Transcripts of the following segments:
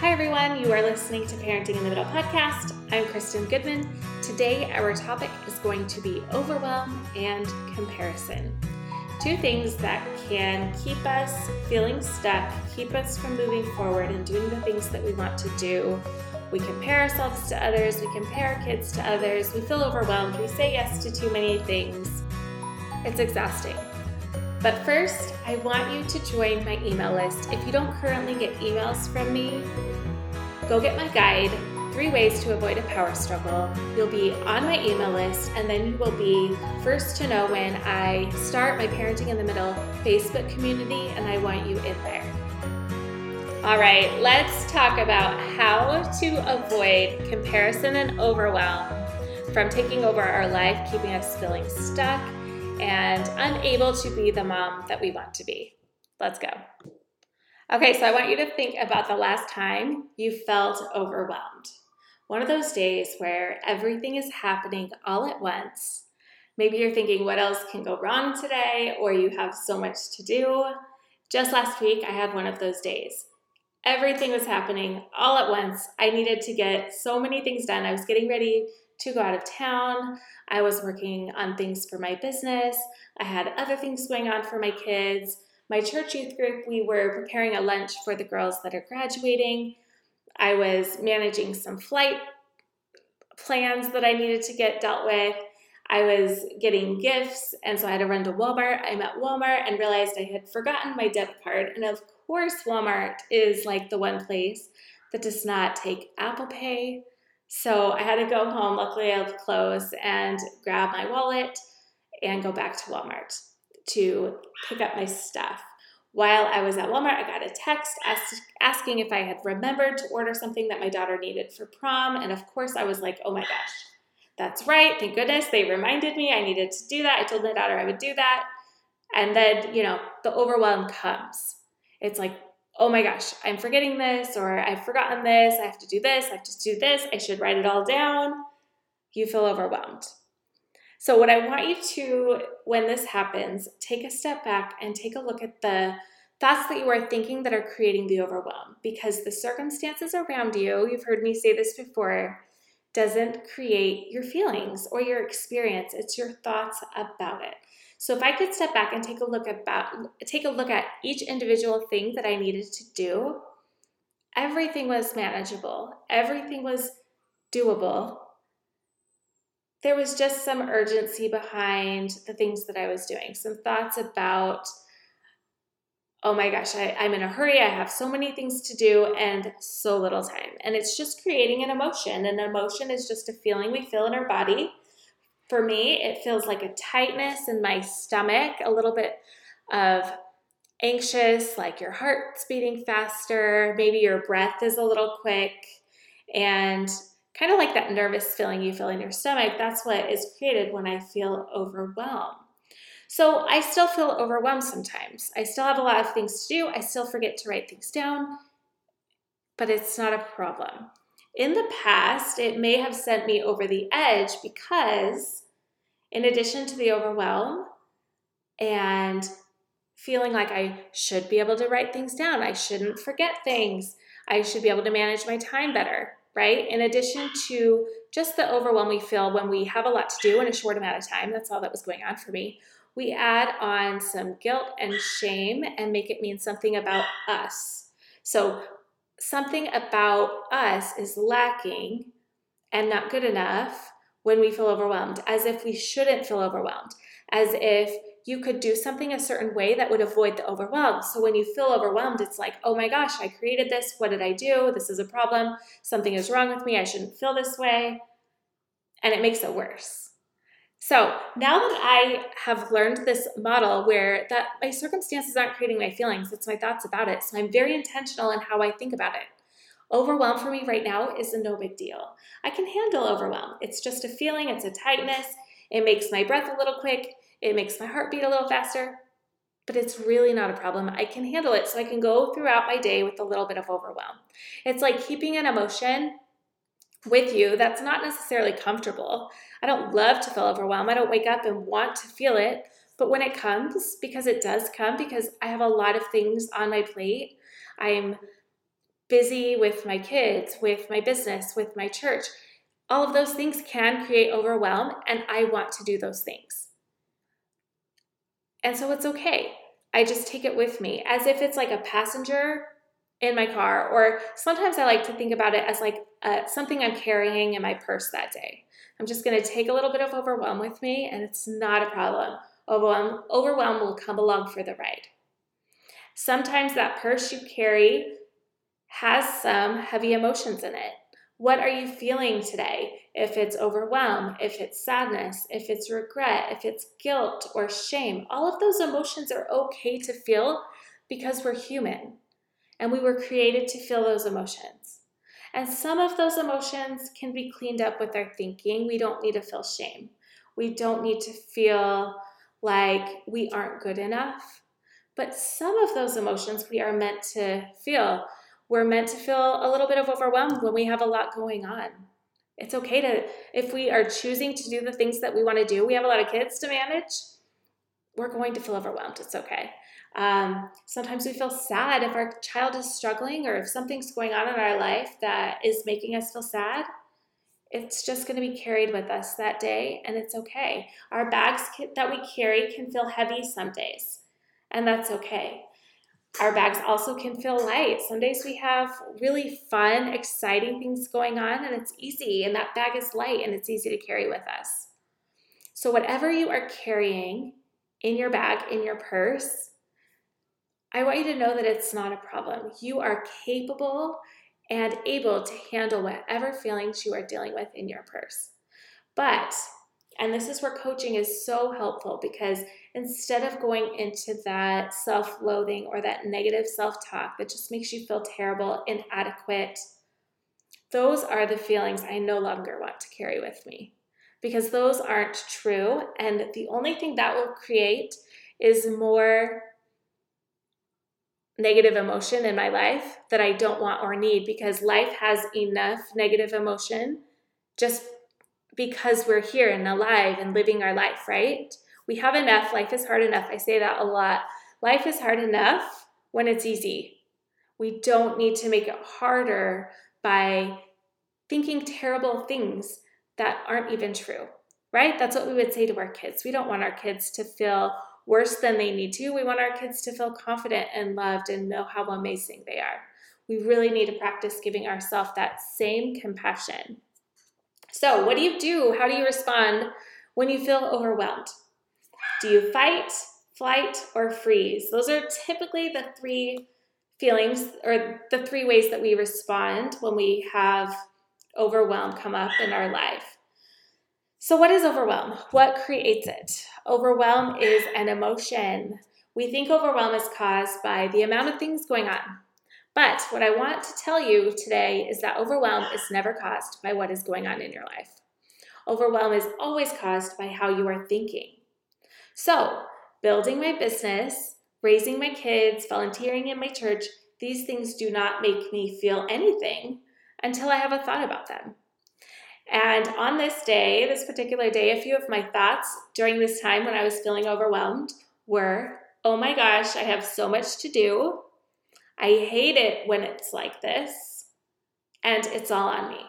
Hi, everyone. You are listening to Parenting in the Middle podcast. I'm Kristen Goodman. Today, our topic is going to be overwhelm and comparison. Two things that can keep us feeling stuck, keep us from moving forward and doing the things that we want to do. We compare ourselves to others, we compare our kids to others, we feel overwhelmed, we say yes to too many things. It's exhausting. But first, I want you to join my email list. If you don't currently get emails from me, go get my guide, Three Ways to Avoid a Power Struggle. You'll be on my email list, and then you will be first to know when I start my Parenting in the Middle Facebook community, and I want you in there. All right, let's talk about how to avoid comparison and overwhelm from taking over our life, keeping us feeling stuck and unable to be the mom that we want to be. Let's go. Okay, so I want you to think about the last time you felt overwhelmed. One of those days where everything is happening all at once. Maybe you're thinking, what else can go wrong today? Or you have so much to do. Just last week, I had one of those days. Everything was happening all at once. I needed to get so many things done. I was getting ready to go out of town. I was working on things for my business. I had other things going on for my kids. My church youth group, we were preparing a lunch for the girls that are graduating. I was managing some flight plans that I needed to get dealt with. I was getting gifts, and so I had to run to Walmart. I'm at Walmart and realized I had forgotten my debit card. And of course, Walmart is like the one place that does not take Apple Pay. So I had to go home. Luckily, I was close and grab my wallet and go back to Walmart to pick up my stuff. While I was at Walmart, I got a text ask, asking if I had remembered to order something that my daughter needed for prom. And of course, I was like, oh my gosh, that's right. Thank goodness they reminded me I needed to do that. I told my daughter I would do that. And then, you know, the overwhelm comes. It's like, oh my gosh, I'm forgetting this, or I've forgotten this, I have to do this, I have to do this, I should write it all down. You feel overwhelmed. So, what I want you to, when this happens, take a step back and take a look at the thoughts that you are thinking that are creating the overwhelm because the circumstances around you, you've heard me say this before, doesn't create your feelings or your experience. It's your thoughts about it. So if I could step back and take a look about take a look at each individual thing that I needed to do, everything was manageable. Everything was doable. There was just some urgency behind the things that I was doing. Some thoughts about oh my gosh, I, I'm in a hurry. I have so many things to do and so little time. And it's just creating an emotion. An emotion is just a feeling we feel in our body for me, it feels like a tightness in my stomach, a little bit of anxious, like your heart's beating faster, maybe your breath is a little quick, and kind of like that nervous feeling you feel in your stomach. That's what is created when I feel overwhelmed. So I still feel overwhelmed sometimes. I still have a lot of things to do. I still forget to write things down, but it's not a problem. In the past, it may have sent me over the edge because, in addition to the overwhelm and feeling like I should be able to write things down, I shouldn't forget things, I should be able to manage my time better, right? In addition to just the overwhelm we feel when we have a lot to do in a short amount of time, that's all that was going on for me. We add on some guilt and shame and make it mean something about us. So something about us is lacking and not good enough when we feel overwhelmed, as if we shouldn't feel overwhelmed, as if you could do something a certain way that would avoid the overwhelm. So when you feel overwhelmed, it's like, oh my gosh, I created this. What did I do? This is a problem. Something is wrong with me. I shouldn't feel this way. And it makes it worse. So now that I have learned this model where that my circumstances aren't creating my feelings, it's my thoughts about it. So I'm very intentional in how I think about it. Overwhelm for me right now is a no big deal. I can handle overwhelm. It's just a feeling, it's a tightness. It makes my breath a little quick, it makes my heart beat a little faster, but it's really not a problem. I can handle it so I can go throughout my day with a little bit of overwhelm. It's like keeping an emotion with you that's not necessarily comfortable. I don't love to feel overwhelmed. I don't wake up and want to feel it. But when it comes, because it does come, because I have a lot of things on my plate, I'm busy with my kids, with my business, with my church. All of those things can create overwhelm, and I want to do those things. And so it's okay. I just take it with me as if it's like a passenger in my car, or sometimes I like to think about it as like uh, something I'm carrying in my purse that day. I'm just going to take a little bit of overwhelm with me, and it's not a problem. Overwhelm, overwhelm will come along for the ride. Sometimes that purse you carry has some heavy emotions in it. What are you feeling today? If it's overwhelm, if it's sadness, if it's regret, if it's guilt or shame, all of those emotions are okay to feel because we're human and we were created to feel those emotions. And some of those emotions can be cleaned up with our thinking. We don't need to feel shame. We don't need to feel like we aren't good enough. But some of those emotions we are meant to feel. We're meant to feel a little bit of overwhelmed when we have a lot going on. It's okay to, if we are choosing to do the things that we want to do, we have a lot of kids to manage, we're going to feel overwhelmed. It's okay. Um, sometimes we feel sad if our child is struggling or if something's going on in our life that is making us feel sad. It's just going to be carried with us that day, and it's okay. Our bags that we carry can feel heavy some days, and that's okay. Our bags also can feel light. Some days we have really fun, exciting things going on, and it's easy, and that bag is light and it's easy to carry with us. So, whatever you are carrying in your bag, in your purse, I want you to know that it's not a problem. You are capable and able to handle whatever feelings you are dealing with in your purse. But, and this is where coaching is so helpful because instead of going into that self loathing or that negative self talk that just makes you feel terrible, inadequate, those are the feelings I no longer want to carry with me because those aren't true. And the only thing that will create is more negative emotion in my life that I don't want or need because life has enough negative emotion just because we're here and alive and living our life, right? We have enough. Life is hard enough. I say that a lot. Life is hard enough when it's easy. We don't need to make it harder by thinking terrible things that aren't even true, right? That's what we would say to our kids. We don't want our kids to feel worse than they need to. We want our kids to feel confident and loved and know how amazing they are. We really need to practice giving ourselves that same compassion. So, what do you do? How do you respond when you feel overwhelmed? Do you fight, flight, or freeze? Those are typically the three feelings or the three ways that we respond when we have overwhelm come up in our life. So, what is overwhelm? What creates it? Overwhelm is an emotion. We think overwhelm is caused by the amount of things going on. But what I want to tell you today is that overwhelm is never caused by what is going on in your life. Overwhelm is always caused by how you are thinking. So, building my business, raising my kids, volunteering in my church, these things do not make me feel anything until I have a thought about them. And on this day, this particular day, a few of my thoughts during this time when I was feeling overwhelmed were oh my gosh, I have so much to do. I hate it when it's like this, and it's all on me.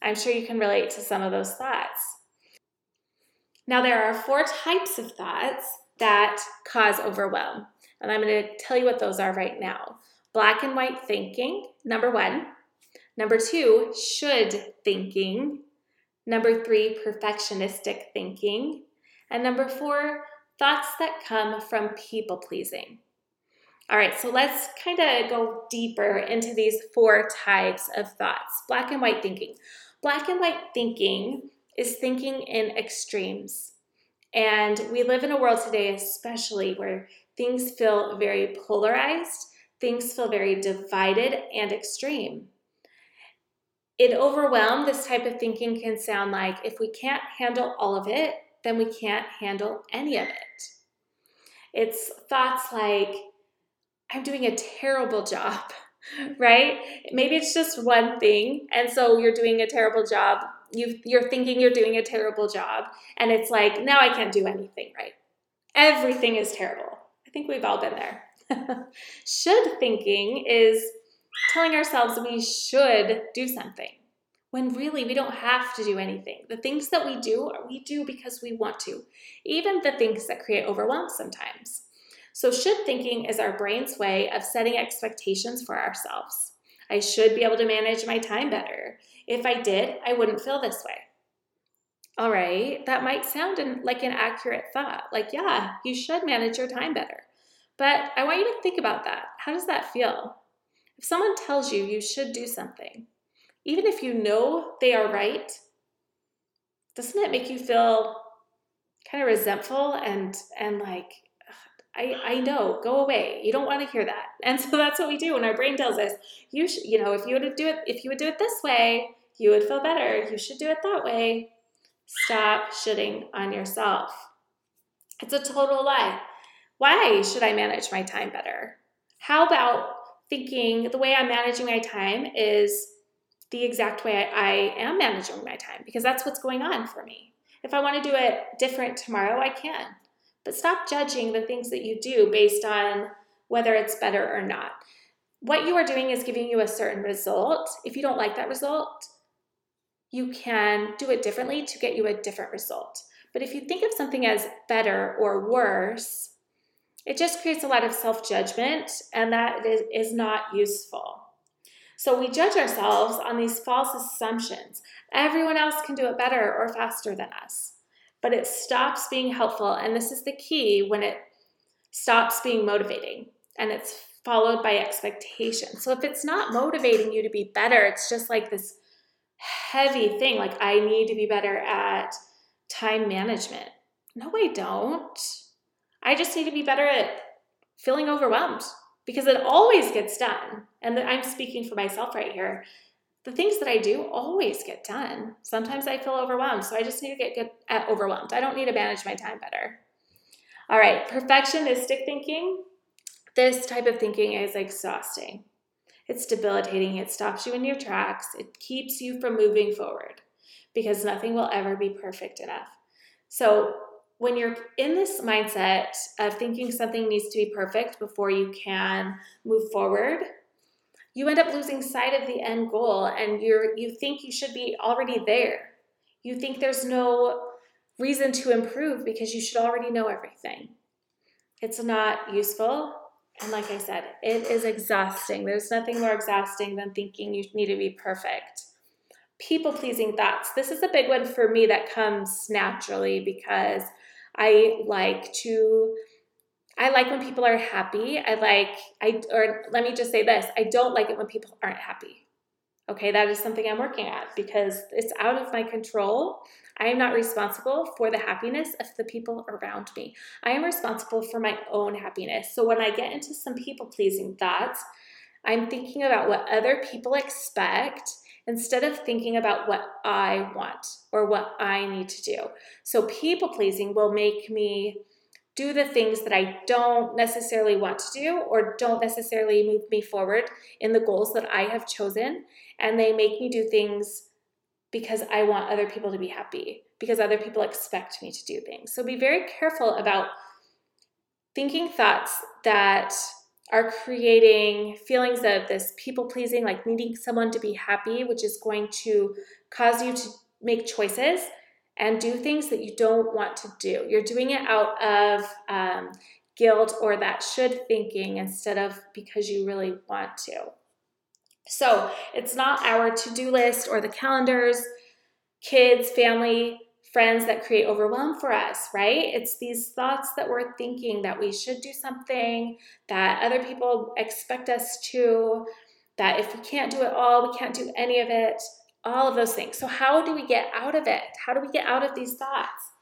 I'm sure you can relate to some of those thoughts. Now, there are four types of thoughts that cause overwhelm, and I'm going to tell you what those are right now. Black and white thinking, number one. Number two, should thinking. Number three, perfectionistic thinking. And number four, thoughts that come from people pleasing. All right, so let's kind of go deeper into these four types of thoughts. Black and white thinking. Black and white thinking is thinking in extremes. And we live in a world today, especially where things feel very polarized, things feel very divided and extreme in overwhelm, this type of thinking can sound like if we can't handle all of it, then we can't handle any of it. It's thoughts like, I'm doing a terrible job, right? Maybe it's just one thing, and so you're doing a terrible job. you you're thinking you're doing a terrible job, and it's like, now I can't do anything right. Everything is terrible. I think we've all been there. Should thinking is telling ourselves we should do something when really we don't have to do anything. The things that we do, we do because we want to, even the things that create overwhelm sometimes. So, should thinking is our brain's way of setting expectations for ourselves. I should be able to manage my time better. If I did, I wouldn't feel this way. All right, that might sound like an accurate thought. Like, yeah, you should manage your time better. But I want you to think about that. How does that feel? If someone tells you you should do something, even if you know they are right, doesn't it make you feel kind of resentful and and like I, I know, go away. You don't want to hear that. And so that's what we do when our brain tells us, you you know, if you would do it, if you would do it this way, you would feel better. You should do it that way. Stop shitting on yourself. It's a total lie. Why should I manage my time better? How about thinking the way I'm managing my time is the exact way I am managing my time because that's what's going on for me. If I want to do it different tomorrow, I can. But stop judging the things that you do based on whether it's better or not. What you are doing is giving you a certain result. If you don't like that result, you can do it differently to get you a different result. But if you think of something as better or worse, it just creates a lot of self judgment, and that is, is not useful. So we judge ourselves on these false assumptions. Everyone else can do it better or faster than us but it stops being helpful. And this is the key when it stops being motivating and it's followed by expectation. So if it's not motivating you to be better, it's just like this heavy thing like, I need to be better at time management. No, I don't. I just need to be better at feeling overwhelmed because it always gets done. And I'm speaking for myself right here the things that I do always get done. Sometimes I feel overwhelmed, so I just need to get good at overwhelmed. I don't need to manage my time better. All right, perfectionistic thinking. This type of thinking is exhausting. It's debilitating. It stops you in your tracks. It keeps you from moving forward because nothing will ever be perfect enough. So, when you're in this mindset of thinking something needs to be perfect before you can move forward, you end up losing sight of the end goal and you're you think you should be already there. You think there's no reason to improve because you should already know everything. It's not useful. And like I said, it is exhausting. There's nothing more exhausting than thinking you need to be perfect. People pleasing thoughts. This is a big one for me that comes naturally because I like to I like when people are happy. I like I or let me just say this, I don't like it when people aren't happy. Okay, that is something I'm working at because it's out of my control. I am not responsible for the happiness of the people around me. I am responsible for my own happiness. So when I get into some people pleasing thoughts, I'm thinking about what other people expect instead of thinking about what I want or what I need to do. So people pleasing will make me do the things that I don't necessarily want to do or don't necessarily move me forward in the goals that I have chosen. And they make me do things because I want other people to be happy, because other people expect me to do things. So be very careful about thinking thoughts that are creating feelings of this people pleasing, like needing someone to be happy, which is going to cause you to make choices and do things that you don't want to do. You're doing it out of um, guilt or that should thinking instead of because you really want to. So it's not our to do list or the calendars, kids, family, friends that create overwhelm for us, right? It's these thoughts that we're thinking that we should do something, that other people expect us to, that if we can't do it all, we can't do any of it all of those things. So, how do we get out of it? How do we get out of these thoughts?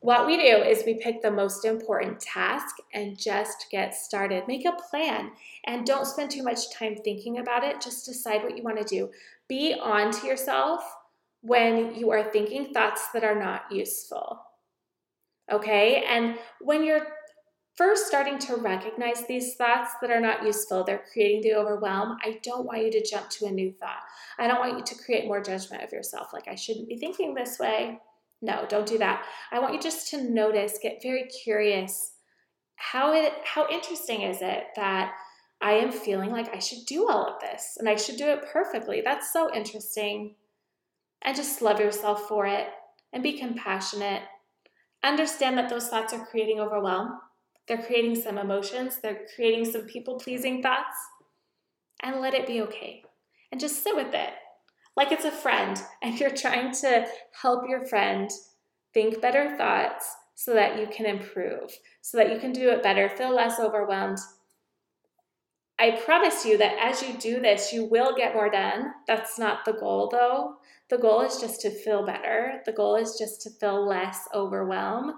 What we do is we pick the most important task and just get started. Make a plan and don't spend too much time thinking about it. Just decide what you want to do. Be on to yourself when you are thinking thoughts that are not useful. Okay? And when you're first starting to recognize these thoughts that are not useful, they're creating the overwhelm, I don't want you to jump to a new thought. I don't want you to create more judgment of yourself, like I shouldn't be thinking this way. No, don't do that. I want you just to notice, get very curious. How it how interesting is it that I am feeling like I should do all of this and I should do it perfectly. That's so interesting. And just love yourself for it and be compassionate. Understand that those thoughts are creating overwhelm. They're creating some emotions, they're creating some people pleasing thoughts. And let it be okay. And just sit with it like it's a friend and you're trying to help your friend think better thoughts so that you can improve, so that you can do it better, feel less overwhelmed. I promise you that as you do this, you will get more done. That's not the goal though. The goal is just to feel better. The goal is just to feel less overwhelmed,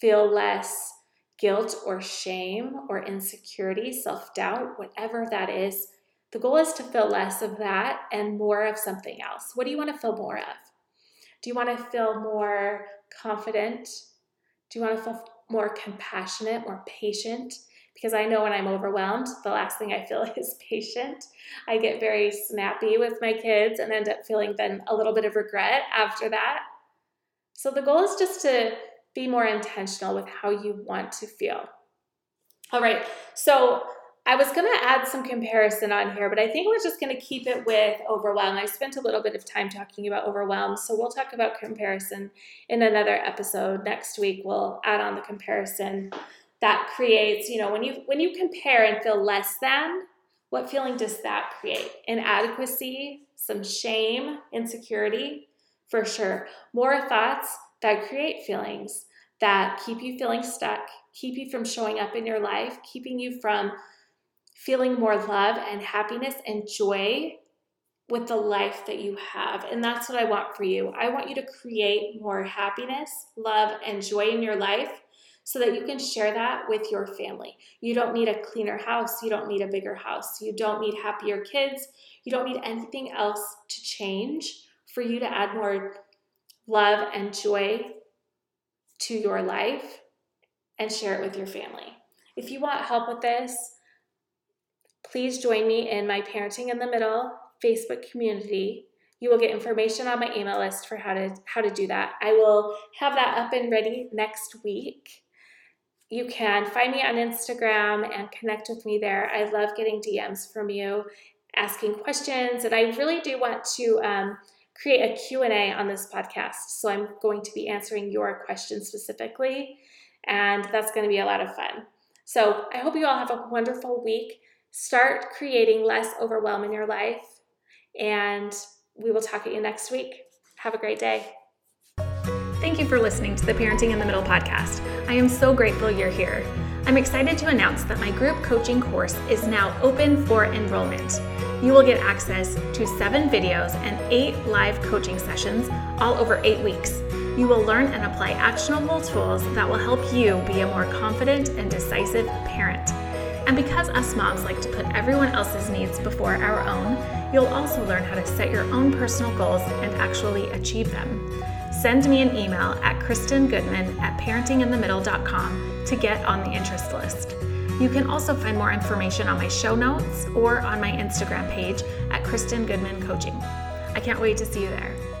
feel less guilt or shame or insecurity, self doubt, whatever that is. The goal is to feel less of that and more of something else. What do you want to feel more of? Do you want to feel more confident? Do you want to feel more compassionate, more patient? Because I know when I'm overwhelmed, the last thing I feel is patient. I get very snappy with my kids and end up feeling then a little bit of regret after that. So the goal is just to be more intentional with how you want to feel. All right, so I was to add some comparison on here, but I think we're just to keep it with overwhelm. I spent a little bit of time talking about overwhelm, so we'll talk about comparison in another episode next week. We'll add on the comparison that creates, you know, when you when you compare and feel less than, what feeling does that create? Inadequacy, some shame, insecurity, for sure. More thoughts that create feelings that keep you feeling stuck, keep you from showing up in your life, keeping you from feeling more love and happiness and joy with the life that you have. And that's what I want for you. I want you to create more happiness, love, and joy in your life so that you can share that with your family. You don't need a cleaner house. You don't need a bigger house. You don't need happier kids. You don't need anything else to change for you to add more love and joy to your life and share it with your family. If you want help with this, Please join me in my Parenting in the Middle Facebook community. You will get information on my email list for how to how to do that. I will have that up and ready next week. You can find me on Instagram and connect with me there. I love getting DMs from you, asking questions, and I really do want to um, create a Q&A on this podcast. So I'm going to be answering your questions specifically, and that's going to be a lot of fun. So I hope you all have a wonderful week. Start creating less overwhelm in your life. And we will talk to you next week. Have a great day. Thank you for listening to the Parenting in the Middle podcast. I am so grateful you're here. I'm excited to announce that my group coaching course is now open for enrollment. You will get access to seven videos and eight live coaching sessions all over eight weeks. You will learn and apply actionable tools that will help you be a more confident and decisive parent. And because us moms like to put everyone else's needs before our own, you'll also learn how to set your own personal goals and actually achieve them. Send me an email at kristengoodman at parentinginthemiddle.com to get on the interest list. You can also find more information on my show notes or on my Instagram page at Kristen Goodman Coaching. I can't wait to see you there.